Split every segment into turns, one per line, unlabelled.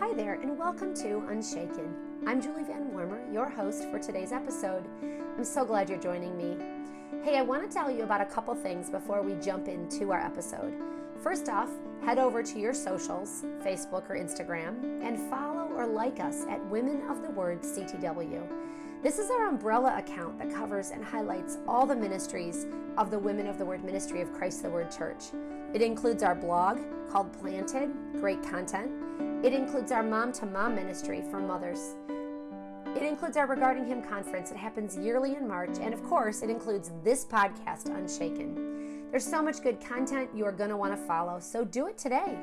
hi there, and welcome to Unshaken. I'm Julie Van Warmer, your host for today's episode. I'm so glad you're joining me. Hey, I want to tell you about a couple things before we jump into our episode. First off, head over to your socials, Facebook or Instagram, and follow or like us at Women of the Word CTW. This is our umbrella account that covers and highlights all the ministries of the Women of the Word ministry of Christ the Word Church. It includes our blog called Planted, great content. It includes our mom to mom ministry for mothers. It includes our Regarding Him conference. It happens yearly in March. And of course, it includes this podcast, Unshaken. There's so much good content you are going to want to follow, so do it today.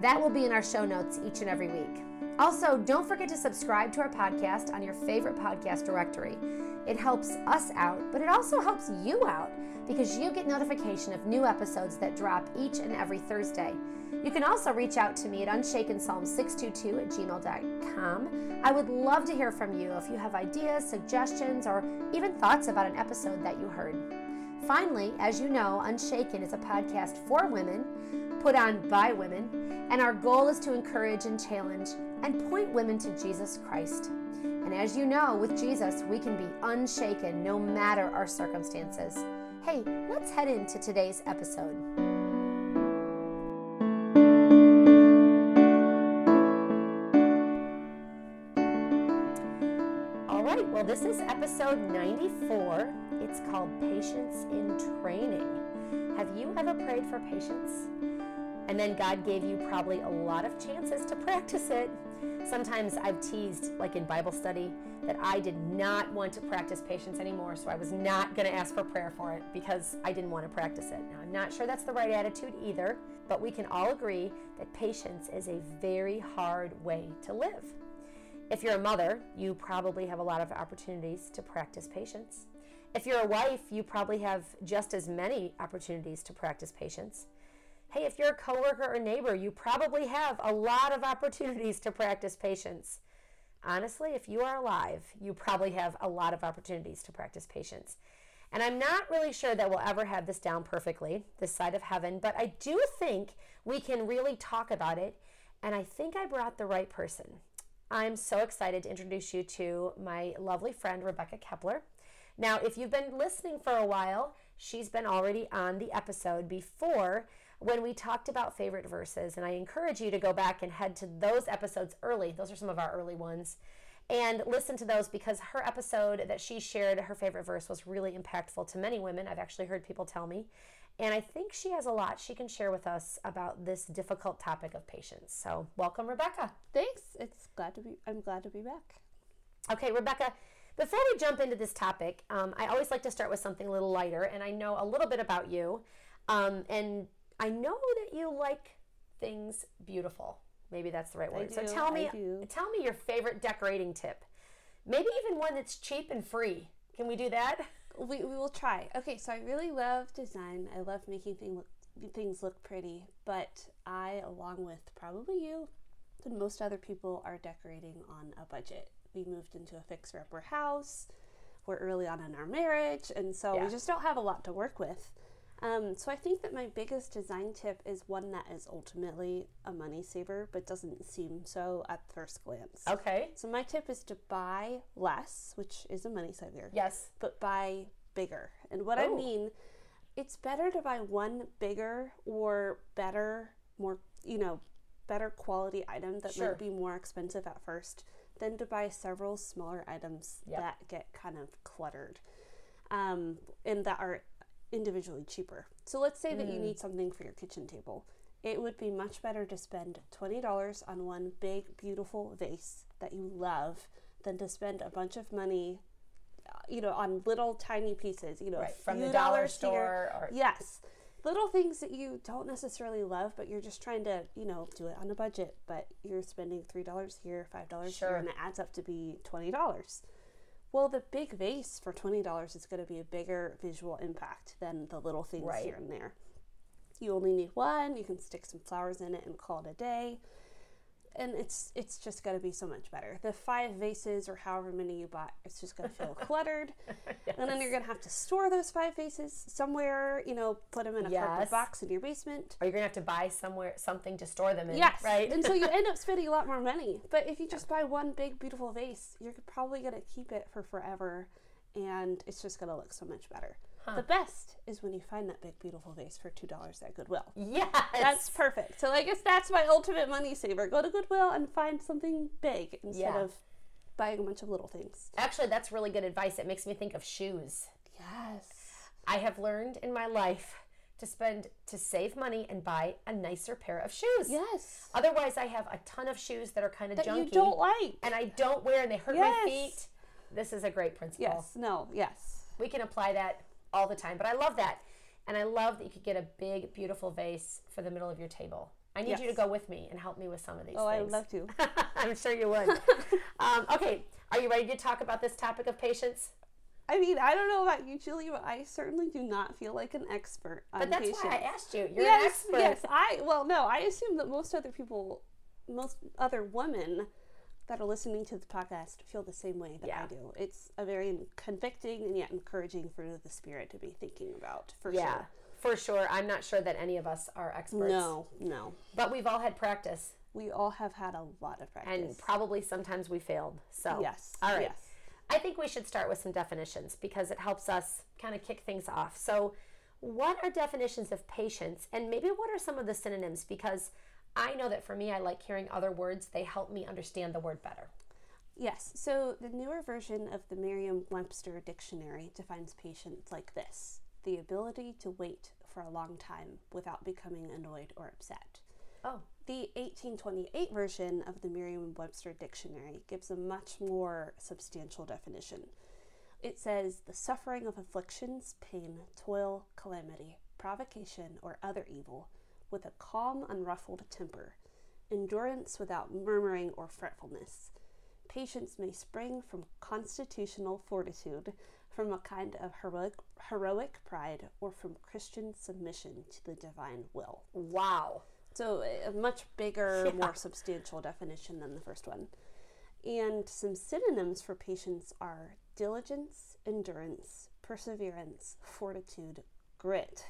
That will be in our show notes each and every week. Also, don't forget to subscribe to our podcast on your favorite podcast directory. It helps us out, but it also helps you out because you get notification of new episodes that drop each and every Thursday. You can also reach out to me at unshakenpsalm622 at gmail.com. I would love to hear from you if you have ideas, suggestions, or even thoughts about an episode that you heard. Finally, as you know, Unshaken is a podcast for women, put on by women, and our goal is to encourage and challenge and point women to Jesus Christ. And as you know, with Jesus, we can be unshaken no matter our circumstances. Hey, let's head into today's episode. This is episode 94. It's called Patience in Training. Have you ever prayed for patience? And then God gave you probably a lot of chances to practice it. Sometimes I've teased, like in Bible study, that I did not want to practice patience anymore, so I was not going to ask for prayer for it because I didn't want to practice it. Now, I'm not sure that's the right attitude either, but we can all agree that patience is a very hard way to live. If you're a mother, you probably have a lot of opportunities to practice patience. If you're a wife, you probably have just as many opportunities to practice patience. Hey, if you're a coworker or neighbor, you probably have a lot of opportunities to practice patience. Honestly, if you are alive, you probably have a lot of opportunities to practice patience. And I'm not really sure that we'll ever have this down perfectly, this side of heaven, but I do think we can really talk about it. And I think I brought the right person. I'm so excited to introduce you to my lovely friend, Rebecca Kepler. Now, if you've been listening for a while, she's been already on the episode before when we talked about favorite verses. And I encourage you to go back and head to those episodes early. Those are some of our early ones. And listen to those because her episode that she shared, her favorite verse, was really impactful to many women. I've actually heard people tell me. And I think she has a lot she can share with us about this difficult topic of patience. So, welcome, Rebecca.
Thanks. It's glad to be. I'm glad to be back.
Okay, Rebecca. Before we jump into this topic, um, I always like to start with something a little lighter, and I know a little bit about you. Um, and I know that you like things beautiful. Maybe that's the right word.
Do,
so tell me, tell me your favorite decorating tip. Maybe even one that's cheap and free. Can we do that?
We, we will try. Okay, so I really love design. I love making thing look, things look pretty, but I, along with probably you and most other people, are decorating on a budget. We moved into a fixer upper house. We're early on in our marriage, and so
Yeah.
we just don't have a lot to work with. Um, so I think that my biggest design tip is one that is ultimately a money saver, but doesn't seem so at first glance.
Okay.
So my tip is to buy less, which is a money saver.
Yes.
But buy bigger. And what I
Oh.
mean, it's better to buy one bigger or better, more, you know, better quality item that
Sure.
might be more expensive at first than to buy several smaller items
Yep.
that get kind of cluttered um, and that are individually cheaper. So let's say that you
Mm.
need something for your kitchen table. It would be much better to spend $20 on one big, beautiful vase that you love than to spend a bunch of money, uh, you know, on little tiny pieces, you know,
Right. From the dollar store or
Yes. Little things that you don't necessarily love, but you're just trying to, you know, do it on a budget, but you're spending $3 here, $5
Sure.
here, and it adds up to be $20. Well, the big vase for $20 is going to be a bigger visual impact than the little things
Right.
here and there. You only need one, you can stick some flowers in it and call it a day. And it's it's just going to be so much better. The five vases or however many you bought, it's just going to feel cluttered, and then you're going to have to store those five vases somewhere. You know, put them in a
Yes.
cardboard box in your basement.
Or you're gonna have to buy somewhere something to store them in.
Yes,
Right.
and so you end up spending a lot more money. But if you just buy one big beautiful vase, you're probably going to keep it for forever, and it's just going to look so much better. The best is when you find that big beautiful vase for two dollars at Goodwill.
yes.
That's perfect. So I guess that's my ultimate money saver. Go to Goodwill and find something big instead
Yeah.
of buying a bunch of little things.
actually that's really good advice. It makes me think of shoes.
Yes.
I have learned in my life to spend to save money and buy a nicer pair of shoes.
Yes.
Otherwise, I have a ton of shoes that are kind of
That
junky
you don't like.
and I don't wear and they hurt
Yes.
my feet. This is a great principle.
Yes. No. Yes.
We can apply that all the time, but I love that. And I love that you could get a big, beautiful vase for the middle of your table. I need you to go with me and help me with some of these
Oh, I would love to.
I'm sure you would. um, okay, are you ready to talk about this topic of patience?
I mean, I don't know about you, Julie, but I certainly do not feel like an expert on
But that's
patience.
why I asked you. You're
yes,
an expert.
yes. I well, no, I assume that most other people, most other women that are listening to the podcast feel the same way that
Yeah.
I do. It's a very convicting and yet encouraging fruit of the spirit to be thinking about for
Yeah,
sure.
for sure. I'm not sure that any of us are experts.
No, no.
But we've all had practice,
We all have had a lot of practice.
and probably sometimes we failed. So,
yes.
All right.
Yes.
I think we should start with some definitions because it helps us kind of kick things off. So, what are definitions of patience, and maybe what are some of the synonyms? Because I know that for me, I like hearing other words, they help me understand the word better.
Yes. So the newer version of the Merriam-Webster dictionary defines patience like this: the ability to wait for a long time without becoming annoyed or upset.
Oh,
The 1828 version of the Merriam Webster dictionary gives a much more substantial definition. It says the suffering of afflictions, pain, toil, calamity, provocation, or other evil with a calm, unruffled temper, endurance without murmuring or fretfulness. Patience may spring from constitutional fortitude, from a kind of heroic, heroic pride, or from Christian submission to the divine will.
wow.
So a much bigger, more substantial definition than the first one. And some synonyms for patience are diligence, endurance, perseverance, fortitude, grit,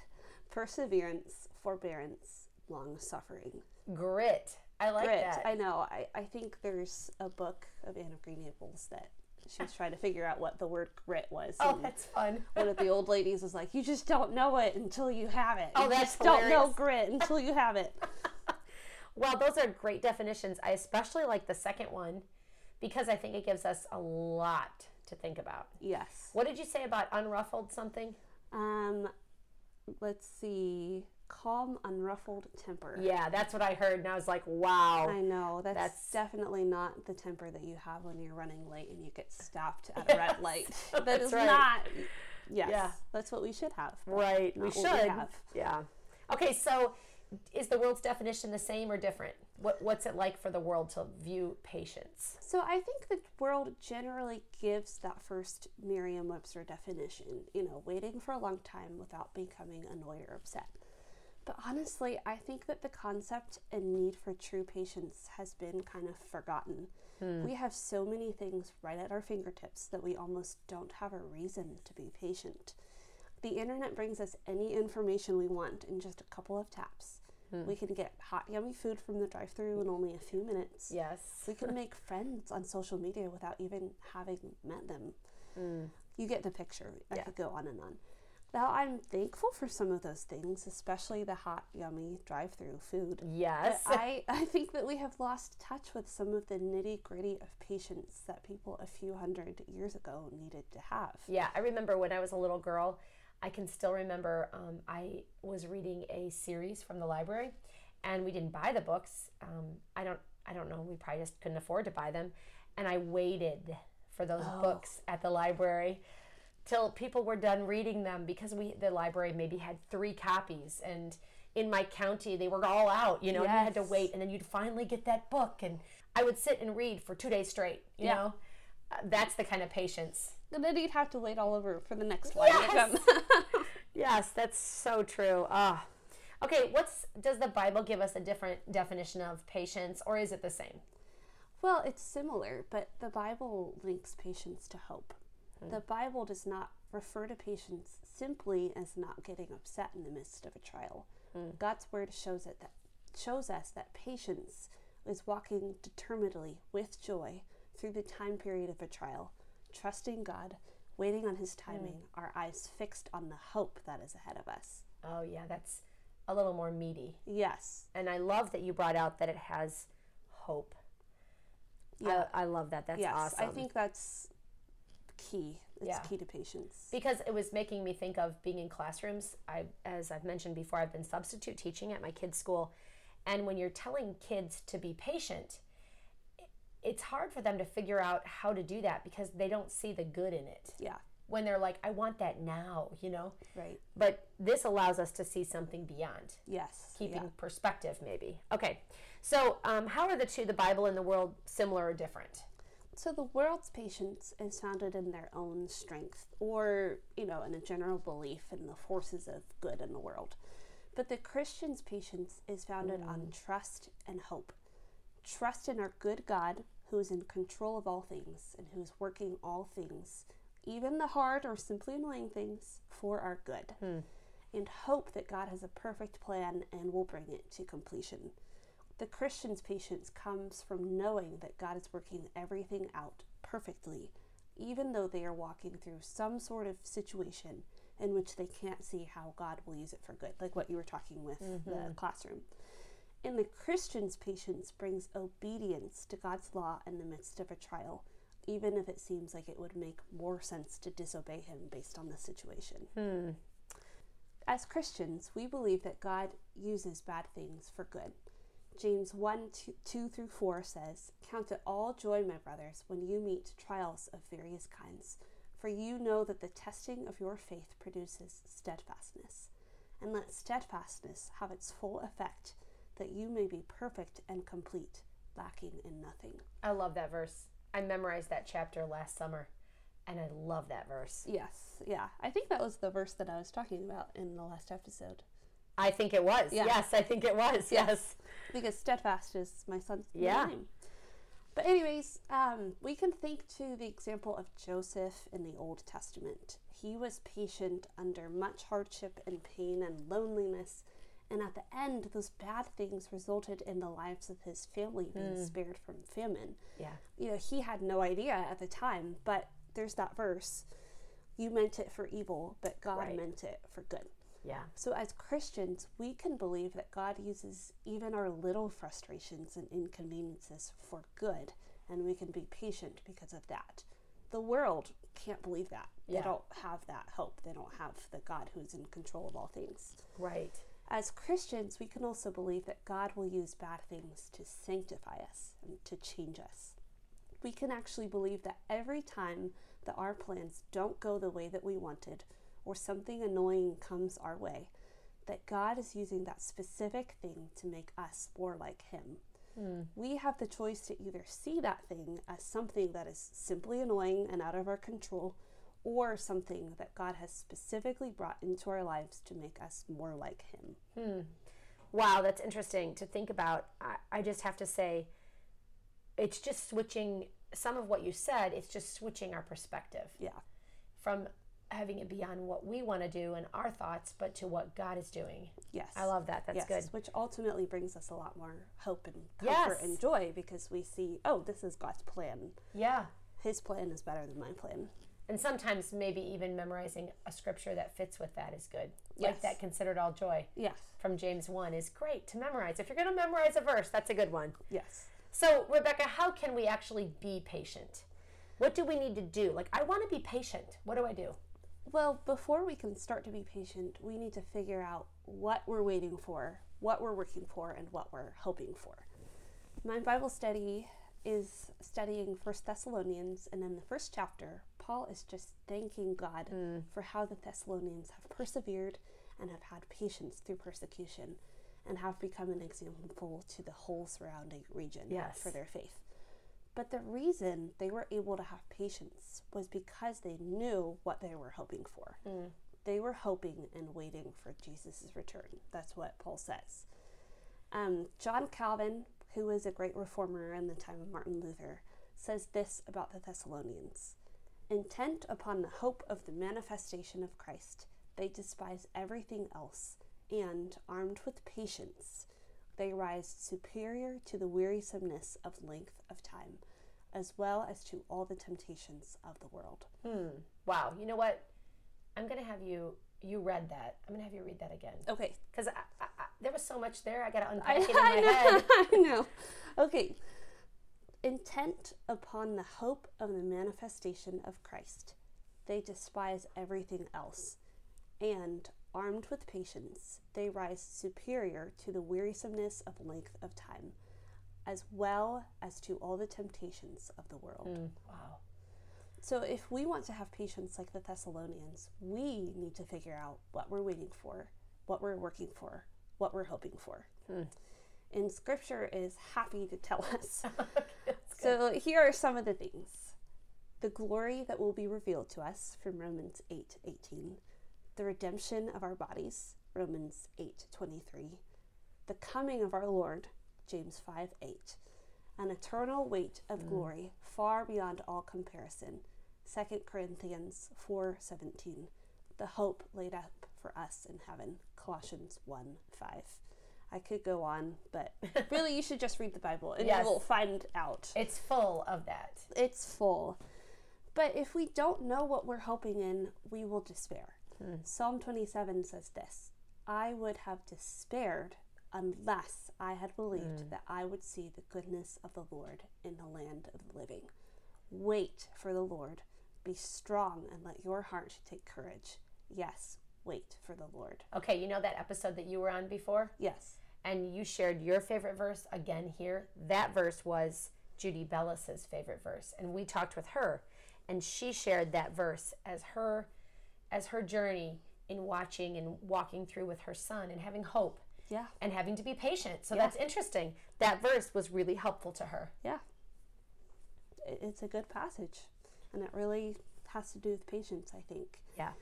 perseverance, forbearance, long suffering.
Grit. I like
grit.
that.
I know. I, I think there's a book of Anne of Green Gables that she was trying to figure out what the word grit was.
oh, that's fun.
one of the old ladies was like, "You just don't know it until you have it.
Oh,
you
that's
just don't know grit until you have it."
Well, those are great definitions. I especially like the second one because I think it gives us a lot to think about.
Yes.
What did you say about unruffled something?
Um, let's see. Calm, unruffled temper.
Yeah, that's what I heard, and I was like, wow.
I know. That's,
That's-
definitely not the temper that you have when you're running late and you get stopped at a red light. That
That's
is
right.
not. Yes.
Yeah.
That's what we should have.
Right, we should.
have.
Yeah. Okay, so is the world's definition the same or different? What What's it like for the world to view patience?
So I think the world generally gives that first Merriam-Webster definition. You know, waiting for a long time without becoming annoyed or upset. But honestly, I think that the concept and need for true patience has been kind of forgotten. Hmm. We have so many things right at our fingertips that we almost don't have a reason to be patient. The internet brings us any information we want in just a couple of taps. Hmm. We can get hot, yummy food from the drive through in only a few minutes.
Yes.
We can make friends on social media without even having met them. Hmm. You get the picture. I
Yeah.
could go on and on. Now, I'm thankful for some of those things, especially the hot, yummy drive through food. But
Yes.
I, I think that we have lost touch with some of the nitty gritty of patience that people a few hundred years ago needed to have.
Yeah, I remember when I was a little girl. I can still remember um, I was reading a series from the library, and we didn't buy the books. Um, I don't, I don't know. We probably just couldn't afford to buy them, and I waited for those books at the library till people were done reading them because we, the library, maybe had three copies, and in my county they were all out. You know, and you had to wait, and then you'd finally get that book, and I would sit and read for two days straight. You
Yeah.
know, uh, that's the kind of patience
And then you'd have to wait all over for the next one to
Yes.
come.
Yes, that's so true. Ah. Okay, what's does the Bible give us a different definition of patience or is it the same?
Well, it's similar, but the Bible links patience to hope. The Bible does not refer to patience simply as not getting upset in the midst of a trial. Hmm. God's word shows it that shows us that patience is walking determinedly with joy through the time period of a trial, trusting God, waiting on his hmm. timing, our eyes fixed on the hope that is ahead of us.
Oh yeah, that's a little more meaty.
Yes.
And I love that you brought out that it has hope.
Yeah.
I, I love that. That's
yes.
awesome.
I think that's key. It's
Yeah.
key to patience.
because it was making me think of being in classrooms. I, as I've mentioned before, I've been substitute teaching at my kids' school, and when you're telling kids to be patient, it's hard for them to figure out how to do that because they don't see the good in it.
Yeah.
When they're like, "I want that now," you know.
Right.
But this allows us to see something beyond,
Yes.
keeping
yeah.
perspective, maybe. Okay, so um, how are the two, the Bible and the world, similar or different?
So the world's patience is founded in their own strength or, you know, in a general belief in the forces of good in the world. But the Christian's patience is founded on mm. trust and hope. Trust in our good God who is in control of all things and who is working all things, even the hard or simply annoying things, for our good. Hmm. And hope that God has a perfect plan and will bring it to completion. The Christian's patience comes from knowing that God is working everything out perfectly, even though they are walking through some sort of situation in which they can't see how God will use it for good, like what you were talking with the mm-hmm. classroom. And the Christian's patience brings obedience to God's law in the midst of a trial, even if it seems like it would make more sense to disobey Him based on the situation. Hmm. As Christians, we believe that God uses bad things for good. James 1 2, 2 through 4 says, Count it all joy, my brothers, when you meet trials of various kinds, for you know that the testing of your faith produces steadfastness. And let steadfastness have its full effect, that you may be perfect and complete, lacking in nothing.
I love that verse. I memorized that chapter last summer, and I love that verse.
Yes, yeah. I think that was the verse that I was talking about in the last episode.
I think it was.
Yeah.
Yes, I think it was. Yes.
because steadfast is my son's
Yeah.
name. But anyways, um, we can think to the example of Joseph in the Old Testament. He was patient under much hardship and pain and loneliness, and at the end, those bad things resulted in the lives of his family being spared from famine.
Yeah.
You know, he had no idea at the time, but there's that verse: "You meant it for evil, but God
Right.
meant it for good."
Yeah.
So, as Christians, we can believe that God uses even our little frustrations and inconveniences for good, and we can be patient because of that. The world can't believe that.
Yeah.
They don't have that hope. They don't have the God who's in control of all things.
Right.
As Christians, we can also believe that God will use bad things to sanctify us and to change us. We can actually believe that every time that our plans don't go the way that we wanted, or something annoying comes our way, that God is using that specific thing to make us more like Him. Hmm. We have the choice to either see that thing as something that is simply annoying and out of our control, or something that God has specifically brought into our lives to make us more like Him. Hmm.
Wow, that's interesting to think about. I, I just have to say, it's just switching some of what you said, it's just switching our perspective
Yeah.
from having it be on what we want to do and our thoughts, but to what God is doing.
Yes.
I love that. That's
yes,
good.
Which ultimately brings us a lot more hope and comfort
Yes.
and joy because we see, oh, this is God's plan.
Yeah.
His plan is better than my plan.
And sometimes maybe even memorizing a scripture that fits with that is good.
Yes.
Like that considered all joy
Yes.
from James 1 is great to memorize. If you're going to memorize a verse, that's a good one.
Yes.
So, Rebecca, how can we actually be patient? What do we need to do? Like, I want to be patient. What do I do?
Well, before we can start to be patient, we need to figure out what we're waiting for, what we're working for, and what we're hoping for. My Bible study is studying First Thessalonians, and in the first chapter, Paul is just thanking God hmm. for how the Thessalonians have persevered and have had patience through persecution and have become an example to the whole surrounding region
Yes.
for their faith. But the reason they were able to have patience was because they knew what they were hoping for. They were hoping and waiting for Jesus' return. That's what Paul says. Um, John Calvin, who was a great reformer in the time of Martin Luther, says this about the Thessalonians Intent upon the hope of the manifestation of Christ, they despise everything else, and, armed with patience, they rise superior to the wearisomeness of length of time, as well as to all the temptations of the world.
Hmm. Wow. You know what? I'm going to have you, you read that. I'm going to have you read that again.
Okay.
Because there was so much there. I got to unpack
I,
it in my
I know,
head.
I know. Okay. Intent upon the hope of the manifestation of Christ, they despise everything else, and, armed with patience, they rise superior to the wearisomeness of length of time, as well as to all the temptations of the world.
Mm, wow.
So, if we want to have patience like the Thessalonians, we need to figure out what we're waiting for, what we're working for, what we're hoping for.
Hmm.
And Scripture is happy to tell us.
That's good.
so, here are some of the things the glory that will be revealed to us from Romans 8 18, the redemption of our bodies, Romans 8 23, the coming of our Lord, James 5 8, an eternal weight of mm. glory far beyond all comparison, 2 Corinthians 4 17, the hope laid up for us in heaven, Colossians 1 5. I could go on, but really you should just read the Bible and
Yes.
you will find out.
It's full of that.
It's full. But if we don't know what we're hoping in, we will despair.
Hmm.
Psalm 27 says this I would have despaired unless I had believed
Hmm.
that I would see the goodness of the Lord in the land of the living. Wait for the Lord. Be strong and let your heart take courage. Yes, wait for the Lord.
Okay, you know that episode that you were on before?
Yes.
And you shared your favorite verse again here. That verse was Judy Bellis's favorite verse. And we talked with her and she shared that verse as her as her journey in watching and walking through with her son and having hope
Yeah.
and having to be patient. So
Yeah.
that's interesting. That verse was really helpful to her.
Yeah. It's a good passage. And it really has to do with patience, I think.
Yeah.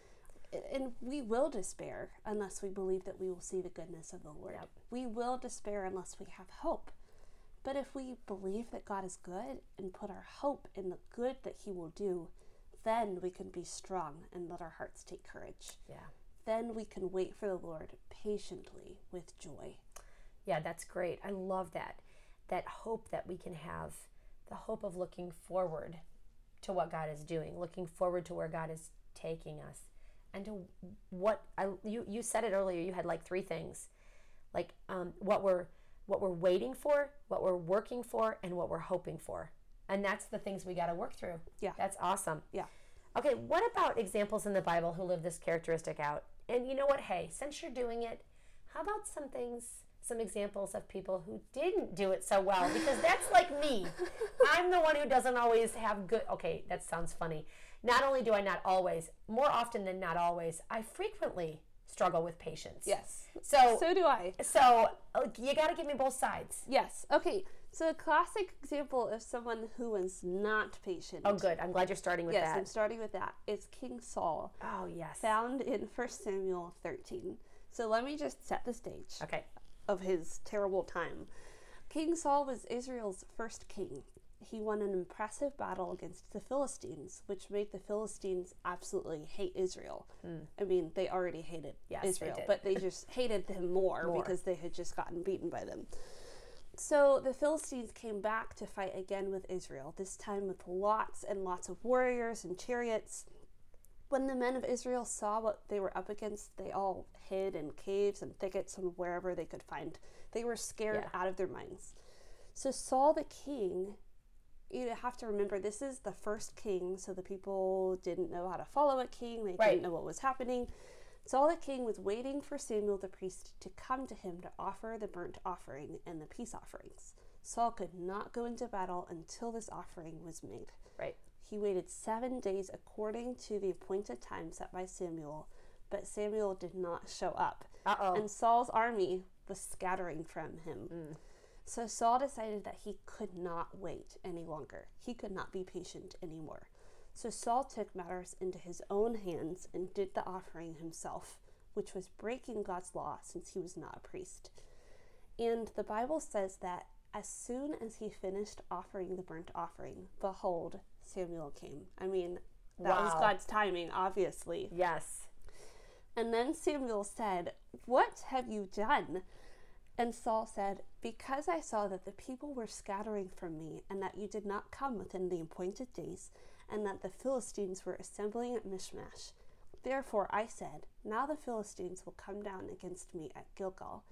And we will despair unless we believe that we will see the goodness of the Lord.
Yep.
We will despair unless we have hope. But if we believe that God is good and put our hope in the good that He will do, then we can be strong and let our hearts take courage.
Yeah.
Then we can wait for the Lord patiently with joy.
Yeah, that's great. I love that. That hope that we can have, the hope of looking forward to what God is doing, looking forward to where God is taking us, and to what I you you said it earlier. You had like three things, like um, what we're what we're waiting for, what we're working for, and what we're hoping for, and that's the things we got to work through.
Yeah.
that's awesome.
Yeah.
Okay, what about examples in the Bible who live this characteristic out? And you know what? Hey, since you're doing it, how about some things, some examples of people who didn't do it so well? Because that's like me. I'm the one who doesn't always have good. Okay, that sounds funny. Not only do I not always, more often than not always, I frequently struggle with patience.
Yes.
So,
So do I.
so uh, you got to give me both sides.
Yes. Okay. So a classic example of someone who was not patient.
Oh, good. I'm glad you're starting with that.
Yes, I'm starting with that. Is King Saul,
Oh, yes.
found in 1 Samuel 13. So let me just set the stage
Okay.
of his terrible time. King Saul was Israel's first king. He won an impressive battle against the Philistines, which made the Philistines absolutely hate Israel. Hmm. I mean, they already hated.
Yes,
Israel,
did.
but they just hated him more,
More.
because they had just gotten beaten by them. So the Philistines came back to fight again with Israel, this time with lots and lots of warriors and chariots. When the men of Israel saw what they were up against, they all hid in caves and thickets and wherever they could find. They were scared
Yeah.
out of their minds. So Saul the king, you have to remember this is the first king, so the people didn't know how to follow a king, they
Right.
didn't know what was happening. Saul the king was waiting for Samuel the priest to come to him to offer the burnt offering and the peace offerings. Saul could not go into battle until this offering was made.
Right.
He waited seven days according to the appointed time set by Samuel, but Samuel did not show up.
Uh oh.
And Saul's army was scattering from him. So Saul decided that he could not wait any longer. He could not be patient anymore. So Saul took matters into his own hands and did the offering himself, which was breaking God's law since he was not a priest. And the Bible says that as soon as he finished offering the burnt offering, behold, Samuel came. I mean, that was God's timing, obviously.
Yes.
And then Samuel said, What have you done? And Saul said, Because I saw that the people were scattering from me, and that you did not come within the appointed days, and that the Philistines were assembling at Michmash. Therefore I said, Now the Philistines will come down against me at Gilgal,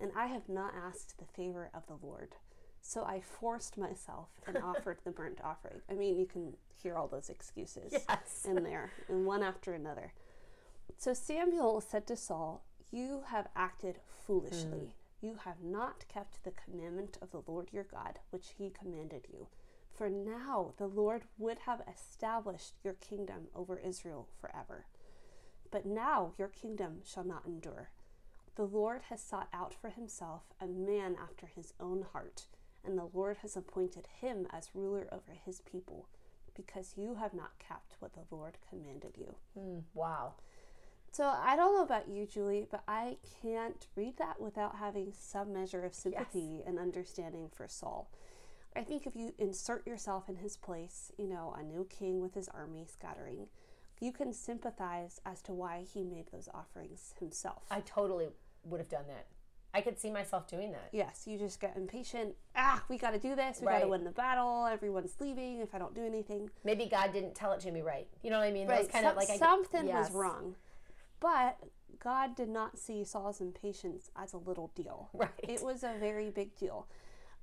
and I have not asked the favor of the Lord. So I forced myself and offered the burnt offering. I mean, you can hear all those excuses
Yes.
in there, and one after another. So Samuel said to Saul, You have acted foolishly. Hmm. You have not kept the commandment of the Lord your God, which he commanded you. For now the Lord would have established your kingdom over Israel forever. But now your kingdom shall not endure. The Lord has sought out for himself a man after his own heart, and the Lord has appointed him as ruler over his people, because you have not kept what the Lord commanded you.
Mm, wow.
So I don't know about you, Julie, but I can't read that without having some measure of sympathy and understanding for Saul. I think if you insert yourself in his place, you know, a new king with his army scattering, you can sympathize as to why he made those offerings himself.
I totally would have done that. I could see myself doing that.
yes, you just get impatient. Ah, we got to do this. We got to win the battle. Everyone's leaving if I don't do anything.
Maybe God didn't tell it to me right. You know what I mean?
Right.
Kind of like I-
something
Yes.
was wrong. But God did not see Saul's impatience as a little deal.
Right.
It was a very big deal.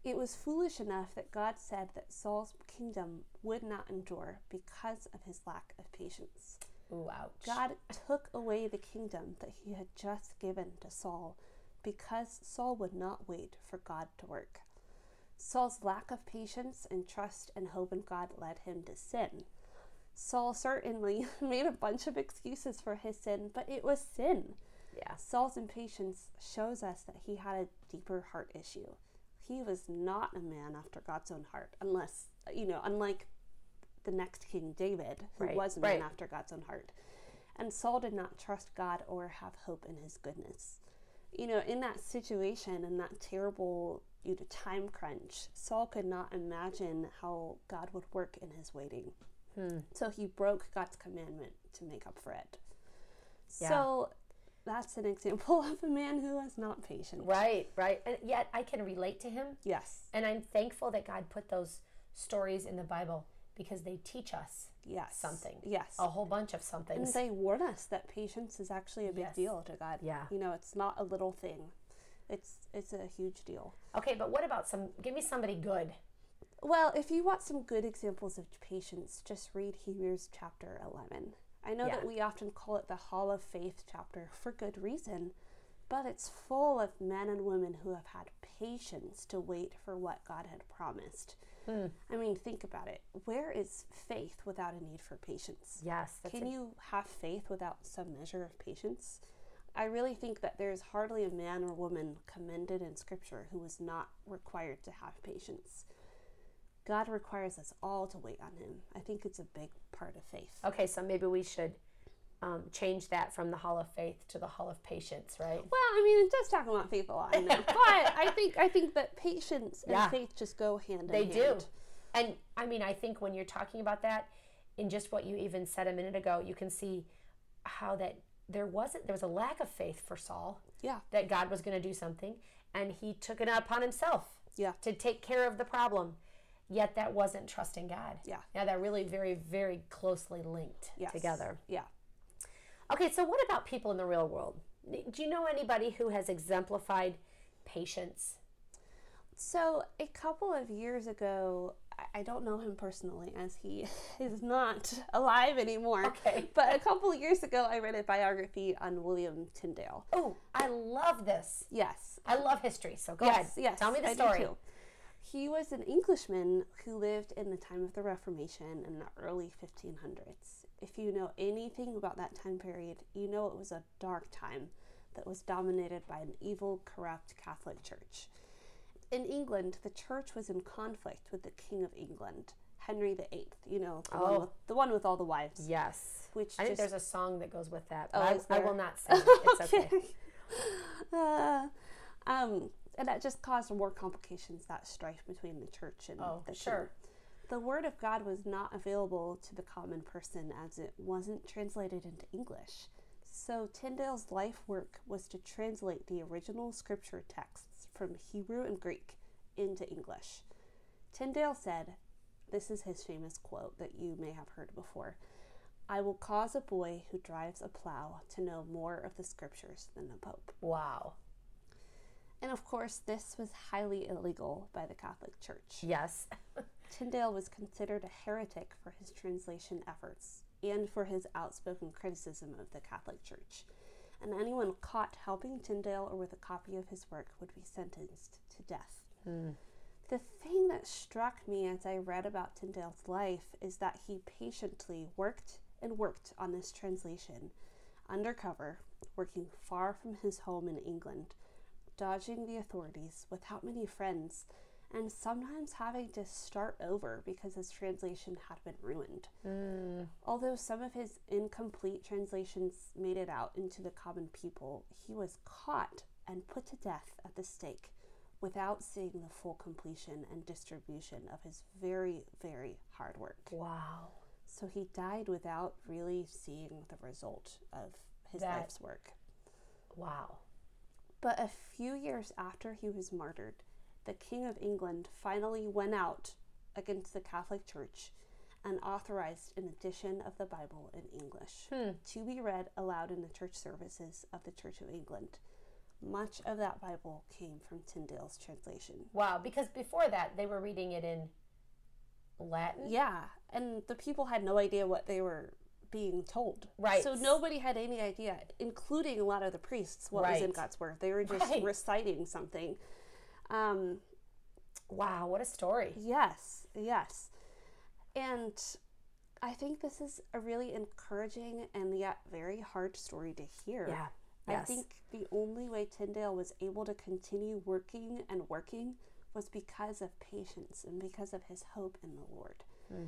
It was foolish enough that God said that Saul's kingdom would not endure because of his lack of patience.
Ooh, ouch.
God took away the kingdom that he had just given to Saul because Saul would not wait for God to work. Saul's lack of patience and trust and hope in God led him to sin. Saul certainly made a bunch of excuses for his sin, but it was sin.
Yeah.
Saul's impatience shows us that he had a deeper heart issue. He was not a man after God's own heart, unless, you know, unlike the next king, David, who
Right,
was a man
right.
after God's own heart. And Saul did not trust God or have hope in his goodness. You know, in that situation, in that terrible you know, time crunch, Saul could not imagine how God would work in his waiting.
Hmm.
So he broke God's commandment to make up for it.
Yeah.
So that's an example of a man who is not patient.
Right, right. And yet I can relate to him.
Yes.
And I'm thankful that God put those stories in the Bible because they teach us
Yes.
Something.
Yes.
a whole bunch of something.
And they warn us that patience is actually a big
Yes.
deal to God.
Yeah.
You know, it's not a little thing. It's it's a huge deal.
Okay, but what about some? Give me somebody good.
Well, if you want some good examples of patience, just read Hebrews chapter 11. I know
Yeah.
that we often call it the Hall of Faith chapter for good reason, but it's full of men and women who have had patience to wait for what God had promised.
Hmm.
I mean, think about it. Where is faith without a need for patience?
Yes, that's
Can
a-
you have faith without some measure of patience? I really think that there's hardly a man or woman commended in Scripture who was not required to have patience. God requires us all to wait on Him. I think it's a big part of faith.
Okay, so maybe we should um, change that from the Hall of Faith to the Hall of Patience, right?
Well, I mean, it does talk about faith a lot, I know. but I think I think that patience and
Yeah.
faith just go hand in hand. They do.
And I mean, I think when you're talking about that, in just what you even said a minute ago, you can see how that there wasn't there was a lack of faith for Saul
Yeah,
that God was going to do something, and he took it upon himself
yeah,
to take care of the problem. Yet that wasn't trusting God.
yeah.
Yeah, they're really very, very closely linked
Yes.
together.
Yeah.
Okay, so what about people in the real world? Do you know anybody who has exemplified patience?
So, a couple of years ago, I- don't know him personally as he is not alive anymore.
Okay.
But a couple of years ago, I read a biography on William Tyndale.
Oh, I love this.
Yes.
I love history, so go
yes,
ahead.
yes.
Tell me the
I
story.
He was an Englishman who lived in the time of the Reformation in the early 1500s. If you know anything about that time period, you know it was a dark time that was dominated by an evil, corrupt Catholic Church. In England, the church was in conflict with the King of England. Henry VIII. You know, the,
Oh.
one, with, the one with all the wives.
Yes.
Which
I think there's a song that goes with that,
Oh,
but
is
I, I will not sing it. It's okay.
Uh, um, and that just caused more complications, that strife between the church and
Oh,
the king.
sure.
The word of God was not available to the common person as it wasn't translated into English. So Tyndale's life work was to translate the original scripture texts from Hebrew and Greek into English. Tyndale said, this is his famous quote that you may have heard before I will cause a boy who drives a plow to know more of the scriptures than the Pope.
Wow.
And of course, this was highly illegal by the Catholic Church.
Yes.
Tyndale was considered a heretic for his translation efforts and for his outspoken criticism of the Catholic Church. And anyone caught helping Tyndale or with a copy of his work would be sentenced to death. Hmm. The thing that struck me as I read about Tyndale's life is that he patiently worked and worked on this translation undercover, working far from his home in England, dodging the authorities without many friends, and sometimes having to start over because his translation had been ruined. Mm. Although some of his incomplete translations made it out into the common people, he was caught and put to death at the stake without seeing the full completion and distribution of his very, very hard work.
Wow.
So he died without really seeing the result of his
That-
life's work.
Wow.
But a few years after he was martyred, the King of England finally went out against the Catholic Church and authorized an edition of the Bible in English hmm. to be read aloud in the church services of the Church of England. Much of that Bible came from Tyndale's translation.
Wow. Because before that, they were reading it in Latin.
Yeah, and the people had no idea what they were being told.
Right.
So nobody had any idea, including a lot of the priests, what was in
Right.
God's word. They were just
Right.
reciting something. Um,
Wow. What a story.
Yes, yes. And I think this is a really encouraging and yet very hard story to hear.
Yeah.
I think the only way Tyndale was able to continue working and working was because of patience and because of his hope in the Lord.
Hmm.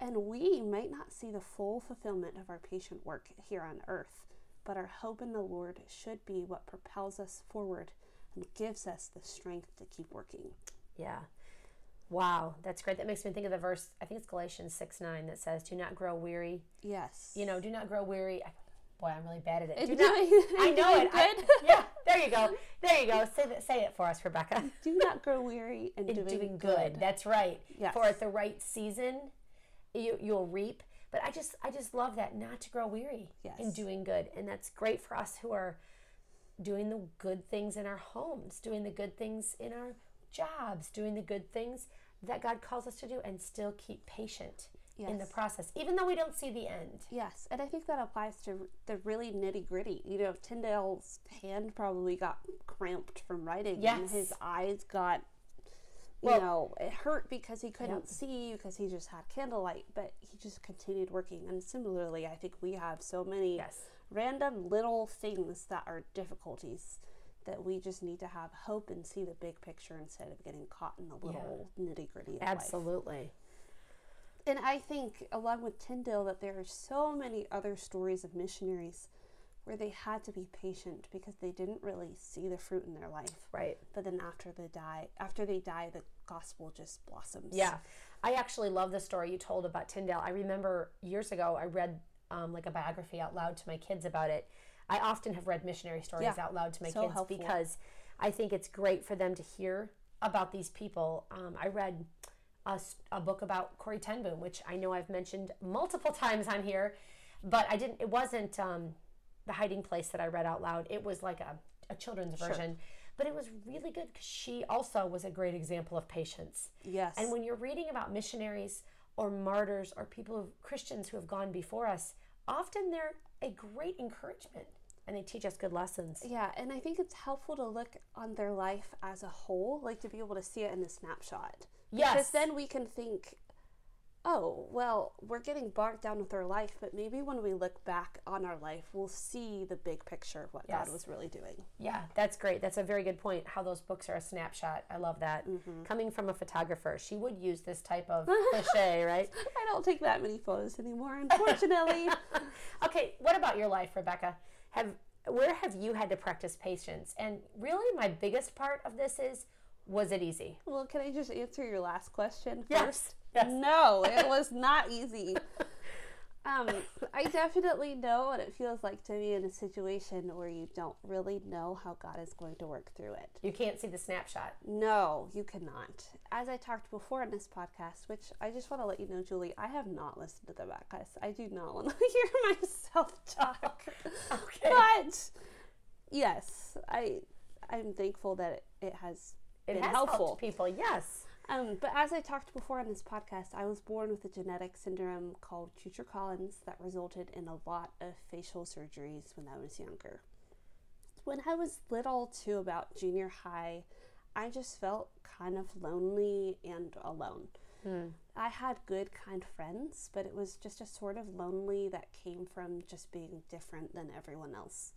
And we might not see the full fulfillment of our patient work here on earth, but our hope in the Lord should be what propels us forward and gives us the strength to keep working.
Yeah. Wow. That's great. That makes me think of the verse, I think it's Galatians 6 9, that says, Do not grow weary.
Yes.
You know, do not grow weary. I, boy, I'm really bad at it. Do not, I know it. I- yeah. There you go. There you go. Say that. Say it for us, Rebecca.
do not grow weary in,
in
doing,
doing,
good.
good. That's right.
Yes.
For at the right season, you you'll reap. But I just I just love that not to grow weary in doing good, and that's great for us who are doing the good things in our homes, doing the good things in our jobs, doing the good things that God calls us to do, and still keep patient in the process, even though we don't see the end.
Yes, and I think that applies to the really nitty gritty. You know, Tyndale's hand probably got cramped from writing, and
Yes.
his eyes got,
Well-
know, it hurt because he couldn't
Yep.
see because he just had candlelight, but he just continued working. And similarly, I think we have so many
Yes.
random little things that are difficulties that we just need to have hope and see the big picture instead of getting caught in the little nitty gritty of life.
Absolutely.
And I think, along with Tyndale, that there are so many other stories of missionaries where they had to be patient because they didn't really see the fruit in their life.
Right.
But then after they die, after they die, the gospel just blossoms.
Yeah. I actually love the story you told about Tyndale. I remember years ago I read um, like a biography out loud to my kids about it. I often have read missionary stories
Yeah.
out loud to my
So
kids
helpful.
because I think it's great for them to hear about these people. Um, I read a book about Corrie ten Boom, which I know I've mentioned multiple times on here, but I didn't. It wasn't um, the hiding place that I read out loud. It was like a, a children's version, but it was really good because she also was a great example of patience.
Yes.
And when you're reading about missionaries or martyrs or people, who, Christians who have gone before us, often they're a great encouragement and they teach us good lessons.
yeah, and I think it's helpful to look on their life as a whole, like to be able to see it in a snapshot.
Yes.
Because then we can think, oh, well, we're getting bogged down with our life, but maybe when we look back on our life, we'll see the big picture of what
Yes.
God was really doing.
Yeah, that's great. That's a very good point. How those books are a snapshot. I love that. Mm-hmm. Coming from a photographer, she would use this type of cliche, right?
I don't take that many photos anymore, unfortunately.
Okay, what about your life, Rebecca? Have where have you had to practice patience? And really, my biggest part of this is, was it easy?
well, can I just answer your last question first?
Yes.
No, it was not easy. Um, I definitely know what it feels like to be in a situation where you don't really know how God is going to work through it.
You can't see the snapshot.
No, you cannot. As I talked before in this podcast, which I just want to let you know, Julie, I have not listened to the podcast. I do not want to hear myself talk.
Okay.
But yes, I I'm thankful that it, it has
It
been
has
helpful.
helped people. Yes.
Um, but as I talked before on this podcast, I was born with a genetic syndrome called Treacher Collins that resulted in a lot of facial surgeries when I was younger. When I was little, to about junior high, I just felt kind of lonely and alone. I had good, kind friends, but it was just a sort of lonely that came from just being different than everyone else.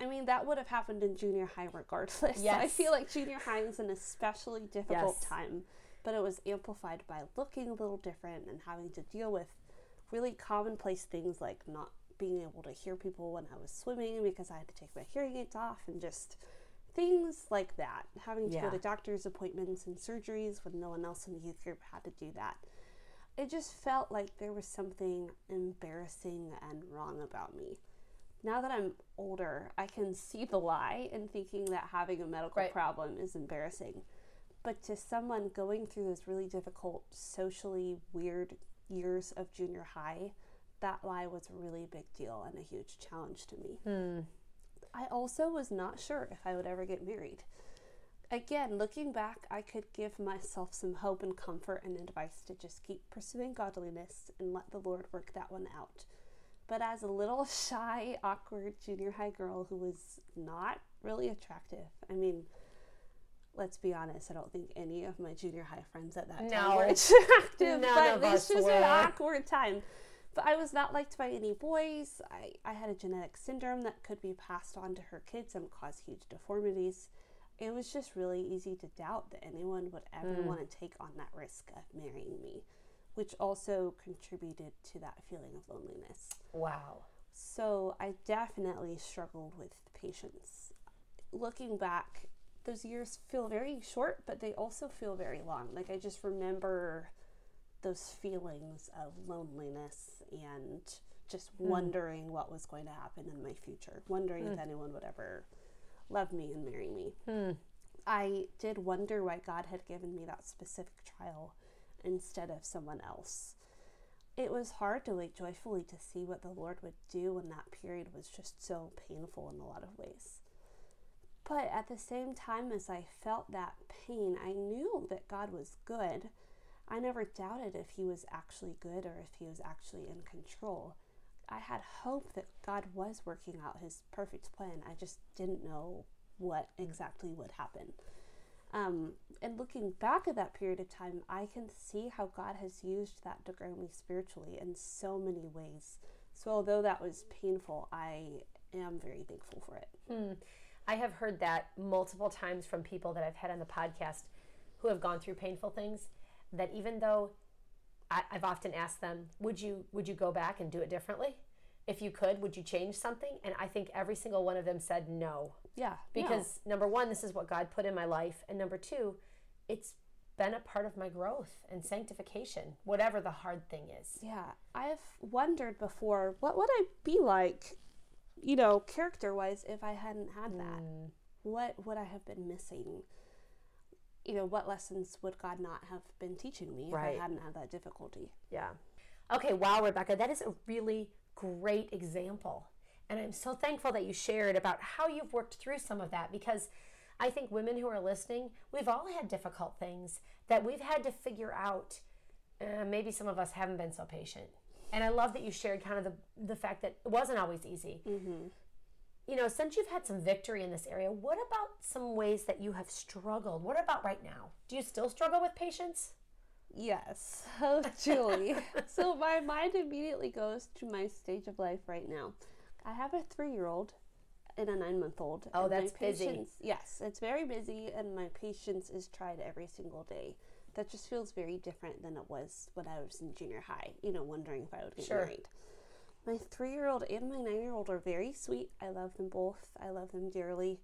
I mean, that would have happened in junior high regardless.
Yes.
I feel like junior high is an especially difficult
Yes.
time, but it was amplified by looking a little different and having to deal with really commonplace things like not being able to hear people when I was swimming because I had to take my hearing aids off and just things like that. Having to
Yeah.
go to doctor's appointments and surgeries when no one else in the youth group had to do that. It just felt like there was something embarrassing and wrong about me. Now that I'm older, I can see the lie in thinking that having a medical
Right.
problem is embarrassing. But to someone going through those really difficult, socially weird years of junior high, that lie was a really big deal and a huge challenge to me. Hmm. I also was not sure if I would ever get married. Again, looking back, I could give myself some hope and comfort and advice to just keep pursuing godliness and let the Lord work that one out. But as a little shy, awkward junior high girl who was not really attractive, I mean, let's be honest, I don't think any of my junior high friends at that time were attractive,
None
but this was
were.
an awkward time. But I was not liked by any boys. I, I had a genetic syndrome that could be passed on to her kids and cause huge deformities. It was just really easy to doubt that anyone would ever hmm. want to take on that risk of marrying me, which also contributed to that feeling of loneliness.
Wow.
So I definitely struggled with patience. Looking back, those years feel very short, but they also feel very long. Like I just remember those feelings of loneliness and just hmm. wondering what was going to happen in my future, wondering if hmm. anyone would ever love me and marry me. Hmm. I did wonder why God had given me that specific trial instead of someone else. It was hard to wait joyfully to see what the Lord would do when that period was just so painful in a lot of ways. But at the same time as I felt that pain, I knew that God was good. I never doubted if He was actually good or if He was actually in control. I had hope that God was working out His perfect plan. I just didn't know what exactly would happen. Um, and looking back at that period of time, I can see how God has used that to grow me spiritually in so many ways. So, although that was painful, I am very thankful for it.
I have heard that multiple times from people that I've had on the podcast who have gone through painful things. That even though I, I've often asked them, "Would you would you go back and do it differently? If you could, would you change something?" And I think every single one of them said no,
Yeah,
because number one, this is what God put in my life, and number two, it's been a part of my growth and sanctification, whatever the hard thing is.
Yeah, I've wondered before what would I be like, you know, character wise, if I hadn't had that? Hmm. What would I have been missing? You know, what lessons would God not have been teaching me if
Right.
I hadn't had that difficulty?
Yeah. Okay, wow, Rebecca, that is a really great example. And I'm so thankful that you shared about how you've worked through some of that because I think women who are listening, we've all had difficult things that we've had to figure out. Uh, maybe some of us haven't been so patient. And I love that you shared kind of the, the fact that it wasn't always easy. You know, since you've had some victory in this area, what about some ways that you have struggled? What about right now? Do you still struggle with patience?
Yes. Oh, Julie. so my mind immediately goes to my stage of life right now. I have a three-year-old and a nine-month-old.
Oh,
and my
that's busy.
Yes, it's very busy, and my patience is tried every single day. That just feels very different than it was when I was in junior high. You know, wondering if I would get
Sure.
married. My three-year-old and my nine-year-old are very sweet. I love them both. I love them dearly,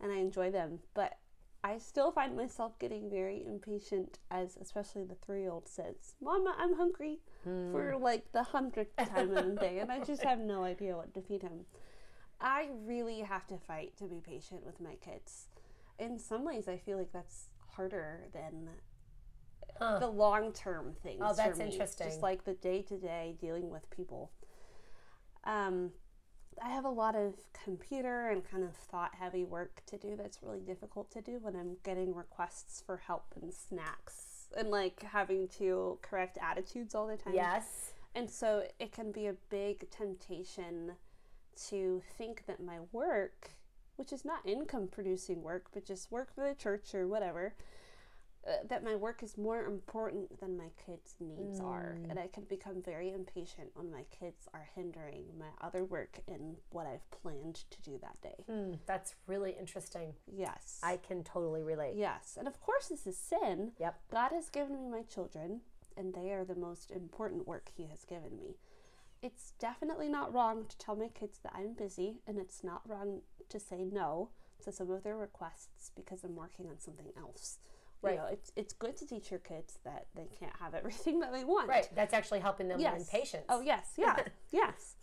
and I enjoy them. But I still find myself getting very impatient as especially the three year old says, Mama, I'm hungry for like the hundredth time in the day and I just have no idea what to feed him. I really have to fight to be patient with my kids. In some ways I feel like that's harder than
Huh.
the long term things.
Oh, that's interesting.
Just like the day to day dealing with people. Um, I have a lot of computer and kind of thought heavy work to do that's really difficult to do when I'm getting requests for help and snacks and like having to correct attitudes all the time.
Yes.
And so it can be a big temptation to think that my work, which is not income producing work, but just work for the church or whatever, uh, that my work is more important than my kids' needs are. And I can become very impatient when my kids are hindering my other work and what I've planned to do that day.
Hmm, that's really interesting.
Yes.
I can totally relate.
Yes. And of course, this is sin.
Yep.
God has given me my children, and they are the most important work He has given me. It's definitely not wrong to tell my kids that I'm busy, and it's not wrong to say no to some of their requests because I'm working on something else. You
Right.
know, it's it's good to teach your kids that they can't have everything that they want.
Right. That's actually helping them learn patience.
Oh yes, yeah, yes.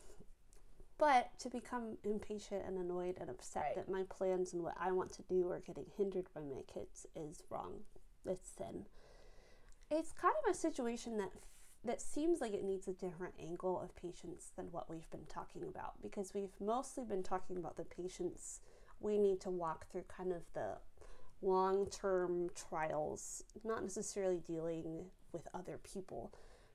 But to become impatient and annoyed and upset
Right.
that my plans and what I want to do are getting hindered by my kids is wrong. It's sin. It's kind of a situation that f- that seems like it needs a different angle of patience than what we've been talking about because we've mostly been talking about the patience we need to walk through kind of the long-term trials, not necessarily dealing with other people.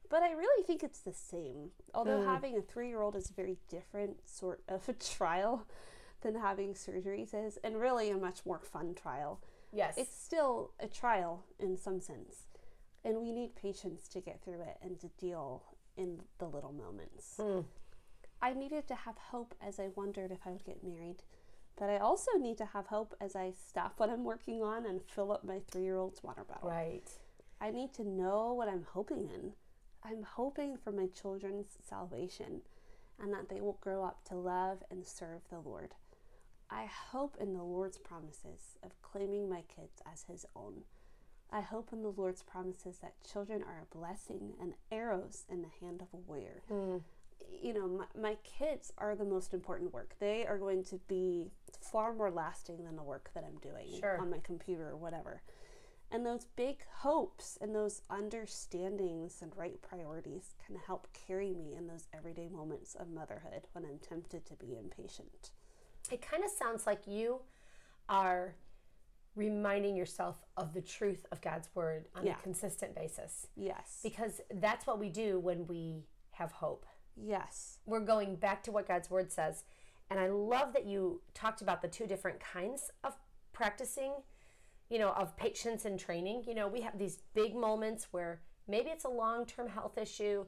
But I really think it's the same. Although mm. having a three year old is a very different sort of a trial than having surgeries is, and really a much more fun trial.
yes.
It's still a trial in some sense. And we need patience to get through it and to deal in the little moments. Hmm. I needed to have hope as I wondered if I would get married. But I also need to have hope as I stop what I'm working on and fill up my three year old's water bottle.
right.
I need to know what I'm hoping in. I'm hoping for my children's salvation and that they will grow up to love and serve the Lord. I hope in the Lord's promises of claiming my kids as His own. I hope in the Lord's promises that children are a blessing and arrows in the hand of a warrior. Hmm. You know, my, my kids are the most important work. They are going to be far more lasting than the work that I'm doing
Sure.
on my computer or whatever. And those big hopes and those understandings and right priorities can help carry me in those everyday moments of motherhood when I'm tempted to be impatient.
It kind of sounds like you are reminding yourself of the truth of God's word on
Yeah.
a consistent basis.
Yes.
Because that's what we do when we have hope.
Yes.
We're going back to what God's word says. And I love that you talked about the two different kinds of practicing, you know, of patience and training. You know, we have these big moments where maybe it's a long term health issue,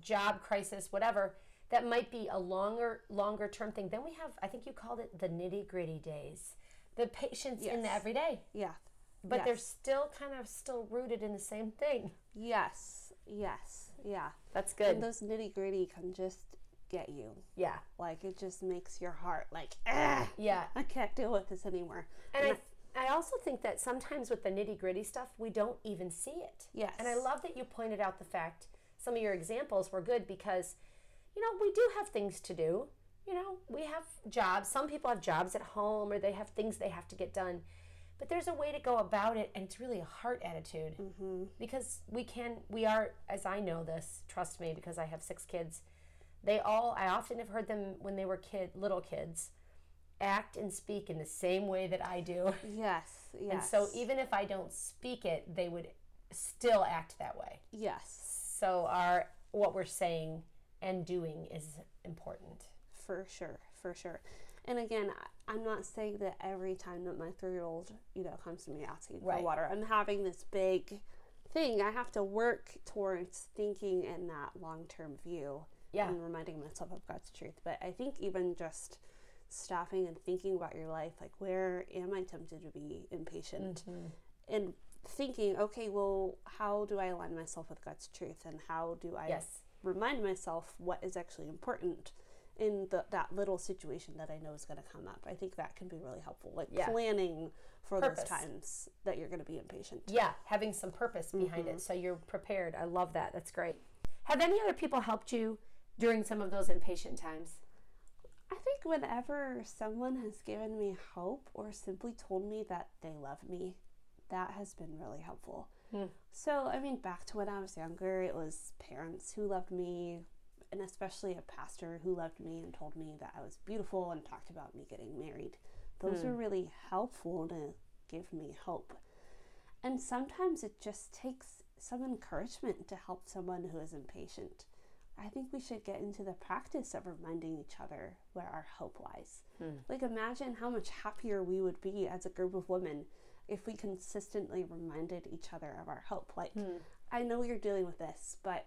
job crisis, whatever. That might be a longer, longer term thing. Then we have, I think you called it the nitty gritty days, the patience in the everyday.
Yeah.
But
yes.
they're still kind of still rooted in the same thing.
Yes. Yes. Yeah.
That's good.
And those nitty gritty can just get you.
Yeah.
Like it just makes your heart like, ah,
Yeah.
I can't deal with this anymore.
And I, I also think that sometimes with the nitty gritty stuff, we don't even see it.
Yes.
And I love that you pointed out the fact some of your examples were good because, you know, we do have things to do. You know, we have jobs. Some people have jobs at home or they have things they have to get done. But there's a way to go about it, and it's really a heart attitude mm-hmm. because we can, we are, as I know this, trust me, because I have six kids. They all, I often have heard them when they were kid, little kids, act and speak in the same way that I do.
Yes. Yes.
And so even if I don't speak it, they would still act that way.
yes,
So our what we're saying and doing is important.
for sure, for sure. And again, I'm not saying that every time that my three year old, you know, comes to me asking
Right.
for water, I'm having this big thing. I have to work towards thinking in that long term view
Yeah.
and reminding myself of God's truth. But I think even just stopping and thinking about your life, like where am I tempted to be impatient?
Mm-hmm.
And thinking, okay, well, how do I align myself with God's truth and how do I
Yes.
remind myself what is actually important in the, that little situation that I know is going to come up? I think that can be really helpful, like
Yeah.
planning for
Purpose.
those times that you're going to be impatient.
Yeah, having some purpose behind
Mm-hmm.
it so you're prepared. I love that. That's great. Have any other people helped you during some of those impatient times?
I think whenever someone has given me hope or simply told me that they love me, that has been really helpful.
Hmm.
So, I mean, back to when I was younger, it was parents who loved me, and especially a pastor who loved me and told me that I was beautiful and talked about me getting married. Those were hmm. really helpful to give me hope. And sometimes it just takes some encouragement to help someone who is impatient. I think we should get into the practice of reminding each other where our hope lies. Hmm. Like, imagine how much happier we would be as a group of women if we consistently reminded each other of our hope. Like, hmm. I know you're dealing with this, but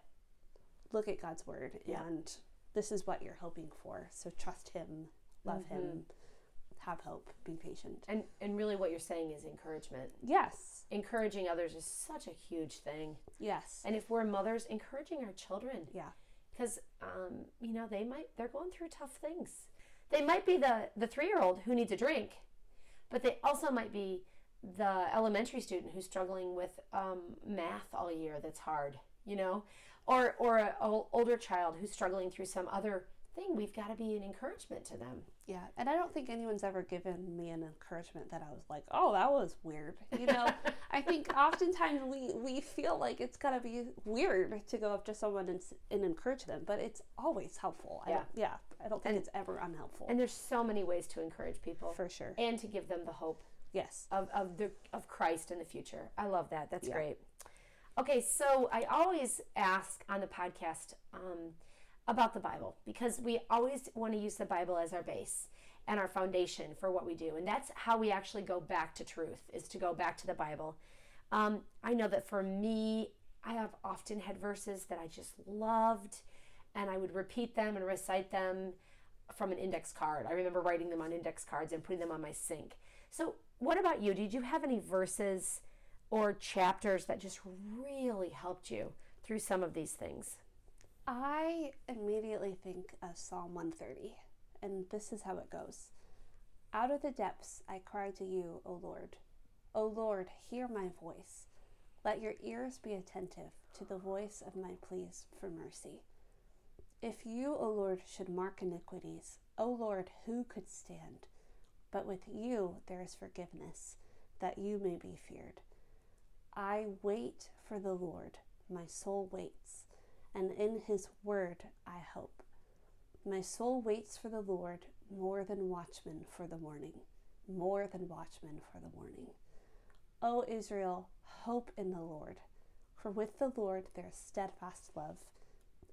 look at God's word
Yeah.
and this is what you're hoping for. So trust Him, love Him, have hope, be patient.
And and really what you're saying is encouragement.
Yes,
Encouraging others is such a huge thing.
yes,
And if we're mothers, encouraging our children
yeah,
because um, you know they might they're going through tough things. They might be the the three year old who needs a drink, but they also might be the elementary student who's struggling with um, math all year. That's hard, you know, or or a, a older child who's struggling through some other thing. We've got to be an encouragement to them.
yeah. And I don't think anyone's ever given me an encouragement that I was like, oh, that was weird. You know, I think oftentimes we, we feel like it's gotta be weird to go up to someone and, and encourage them, but it's always helpful.
Yeah.
don't, yeah. I don't think it's ever unhelpful.
And there's so many ways to encourage people
for sure.
and to give them the hope
Yes.
of, of the of Christ in the future. I love that. That's
Yeah.
great. Okay, so I always ask on the podcast um, about the Bible because we always want to use the Bible as our base and our foundation for what we do, and that's how we actually go back to truth is to go back to the Bible. Um, I know that for me, I have often had verses that I just loved, and I would repeat them and recite them from an index card. I remember writing them on index cards and putting them on my sink. So, what about you? Did you have any verses or chapters that just really helped you through some of these things?
I immediately think of Psalm 130, and this is how it goes Out of the depths I cry to you, O Lord. O Lord, hear my voice. Let your ears be attentive to the voice of my pleas for mercy. If you, O Lord, should mark iniquities, O Lord, who could stand? But with you there is forgiveness, that you may be feared. I wait for the Lord, my soul waits and in his word I hope. My soul waits for the Lord more than watchmen for the morning, more than watchmen for the morning. O Israel, hope in the Lord, for with the Lord there is steadfast love,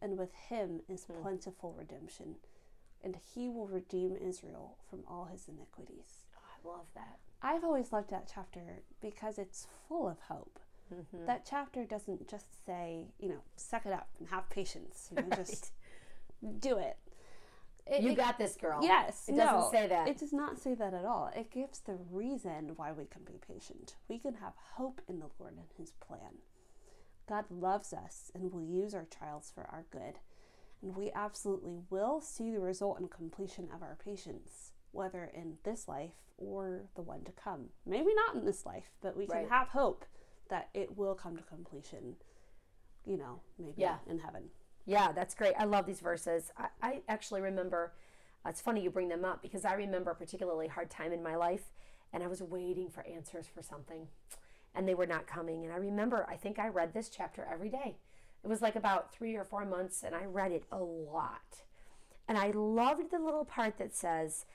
and with him is hmm. plentiful redemption, and he will redeem Israel from all his iniquities.
I love that.
I've always loved that chapter because it's full of hope.
Mm-hmm.
That chapter doesn't just say, you know, suck it up and have patience. You know, just do it. It-
You
it-
got this, girl.
Yes,
It doesn't
no,
say that.
It does not say that at all. It gives the reason why we can be patient. We can have hope in the Lord and His plan. God loves us and will use our trials for our good. And we absolutely will see the result and completion of our patience, whether in this life or the one to come. Maybe not in this life, but we can
Right.
have hope that it will come to completion, you know, maybe
Yeah.
in heaven.
Yeah, that's great. I love these verses. I, I actually remember, uh, it's funny you bring them up because I remember a particularly hard time in my life and I was waiting for answers for something and they were not coming. And I remember, I think I read this chapter every day. It was like about three or four months and I read it a lot. And I loved the little part that says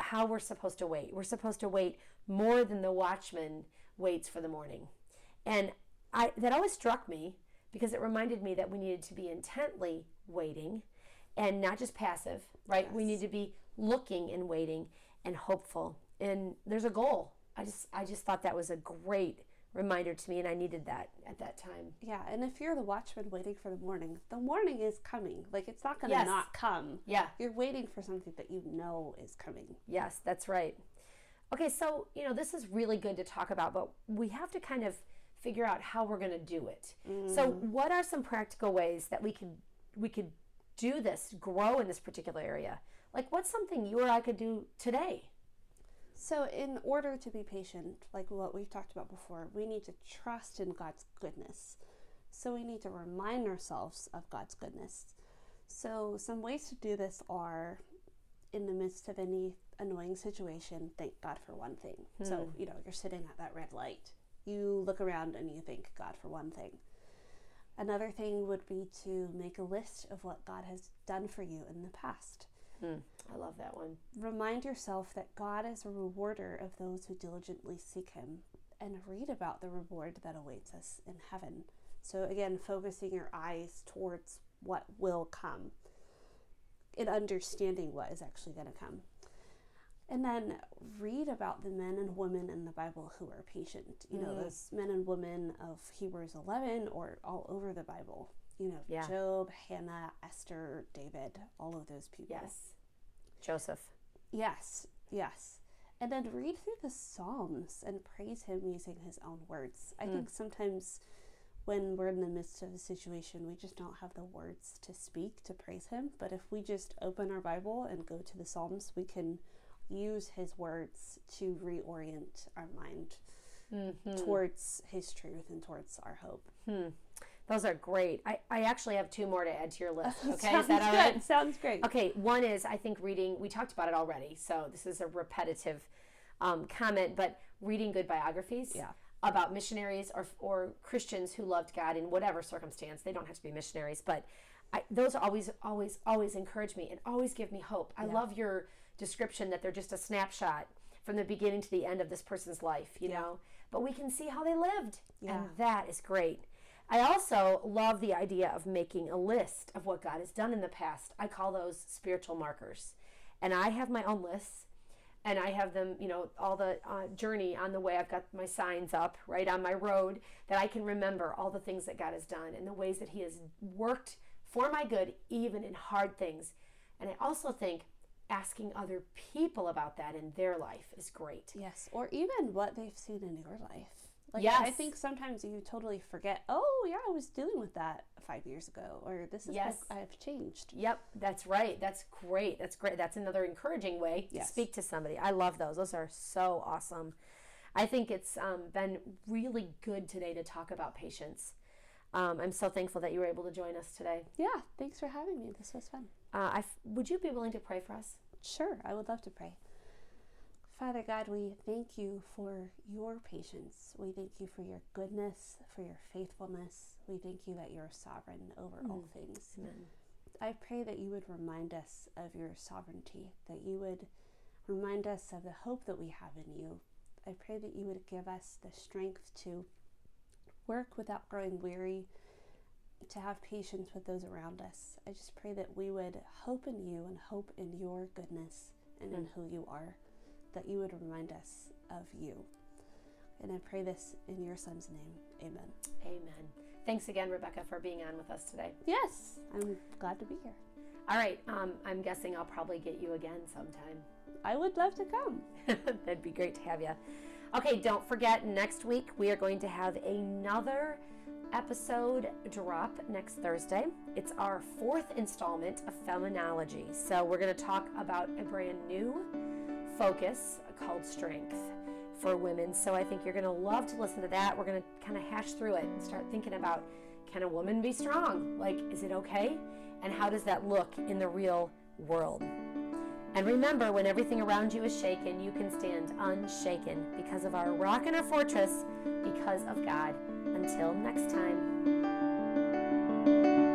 how we're supposed to wait. We're supposed to wait more than the watchman waits for the morning. And I that always struck me because it reminded me that we needed to be intently waiting and not just passive, right? We need to be looking and waiting and hopeful. And there's a goal. I just I just thought that was a great reminder to me, and I needed that at that time.
Yeah, and if you're the watchman waiting for the morning, the morning is coming. Like it's not going to
Yes.
not come.
Yeah.
You're waiting for something that you know is coming.
Yes, that's right. Okay, so, you know, this is really good to talk about, but we have to kind of figure out how we're going to do it. So, mm. what are some practical ways that we could we could do this, grow in this particular area? Like what's something you or I could do today?
So, in order to be patient, like what we've talked about before, we need to trust in God's goodness. So, we need to remind ourselves of God's goodness. So, some ways to do this are in the midst of any annoying situation, thank God for one thing. So, hmm. you know, you're sitting at that red light, you look around and you thank God for one thing. Another thing would be to make a list of what God has done for you in the past Mm.
I love that one.
remind yourself that God is a rewarder of those who diligently seek Him and read about the reward that awaits us in heaven. So, again, focusing your eyes towards what will come and understanding what is actually going to come. And then read about the men and women in the Bible who are patient. You know, mm. those men and women of Hebrews 11 or all over the Bible. You know,
Yeah.
Job, Hannah, Esther, David, all of those people.
Yes. Joseph.
Yes, yes. And then read through the Psalms and praise Him using His own words. I mm. think sometimes when we're in the midst of a situation, we just don't have the words to speak to praise Him. But if we just open our Bible and go to the Psalms, we can use His words to reorient our mind mm-hmm. towards His truth and towards our hope. Hmm.
Those are great. I, I actually have two more to add to your list. Okay, is that all
good. Sounds great.
Okay, one is I think reading, we talked about it already, so this is a repetitive um, comment, but reading good biographies
Yeah.
about missionaries or, or Christians who loved God in whatever circumstance. They don't have to be missionaries, but I, those always, always, always encourage me and always give me hope. I love your description that they're just a snapshot from the beginning to the end of this person's life, you know, but we can see how they lived,
Yeah.
and that is great. I also love the idea of making a list of what God has done in the past. I call those spiritual markers. And I have my own lists and I have them, you know, all the uh, journey on the way. I've got my signs up right on my road that I can remember all the things that God has done and the ways that He has worked for my good, even in hard things. And I also think asking other people about that in their life is great.
Yes, or even what they've seen in your life. Like I think sometimes you totally forget. Oh yeah, I was dealing with that five years ago, or this is
Yes.
how I've changed.
Yep, that's right. That's great. That's great. That's another encouraging way to speak to somebody. I love those. Those are so awesome. I think it's um, been really good today to talk about patience. Um, I'm so thankful that you were able to join us today.
Yeah, thanks for having me. This was fun.
Uh, I f- would you be willing to pray for us?
Sure, I would love to pray. Father God, we thank you for your patience. We thank you for your goodness, for your faithfulness. We thank you that you're sovereign over all mm. things.
Amen.
I pray that you would remind us of your sovereignty, that you would remind us of the hope that we have in you. I pray that you would give us the strength to work without growing weary, to have patience with those around us. I just pray that we would hope in you and hope in your goodness and in mm. who you are, that you would remind us of you. And I pray this in your son's name. Amen.
Amen. Thanks again, Rebecca, for being on with us today.
Yes, I'm glad to be here.
All right. Um, I'm guessing I'll probably get you again sometime.
I would love to come.
That'd be great to have you. Okay, don't forget, next week we are going to have another episode drop next Thursday. It's our fourth installment of Feminology. So we're going to talk about a brand new focus called Strength for women. So I think you're going to love to listen to that. We're going to kind of hash through it and start thinking about can a woman be strong? Like, is it okay? And how does that look in the real world? And remember, when everything around you is shaken, you can stand unshaken because of our rock and our fortress, because of God. Until next time.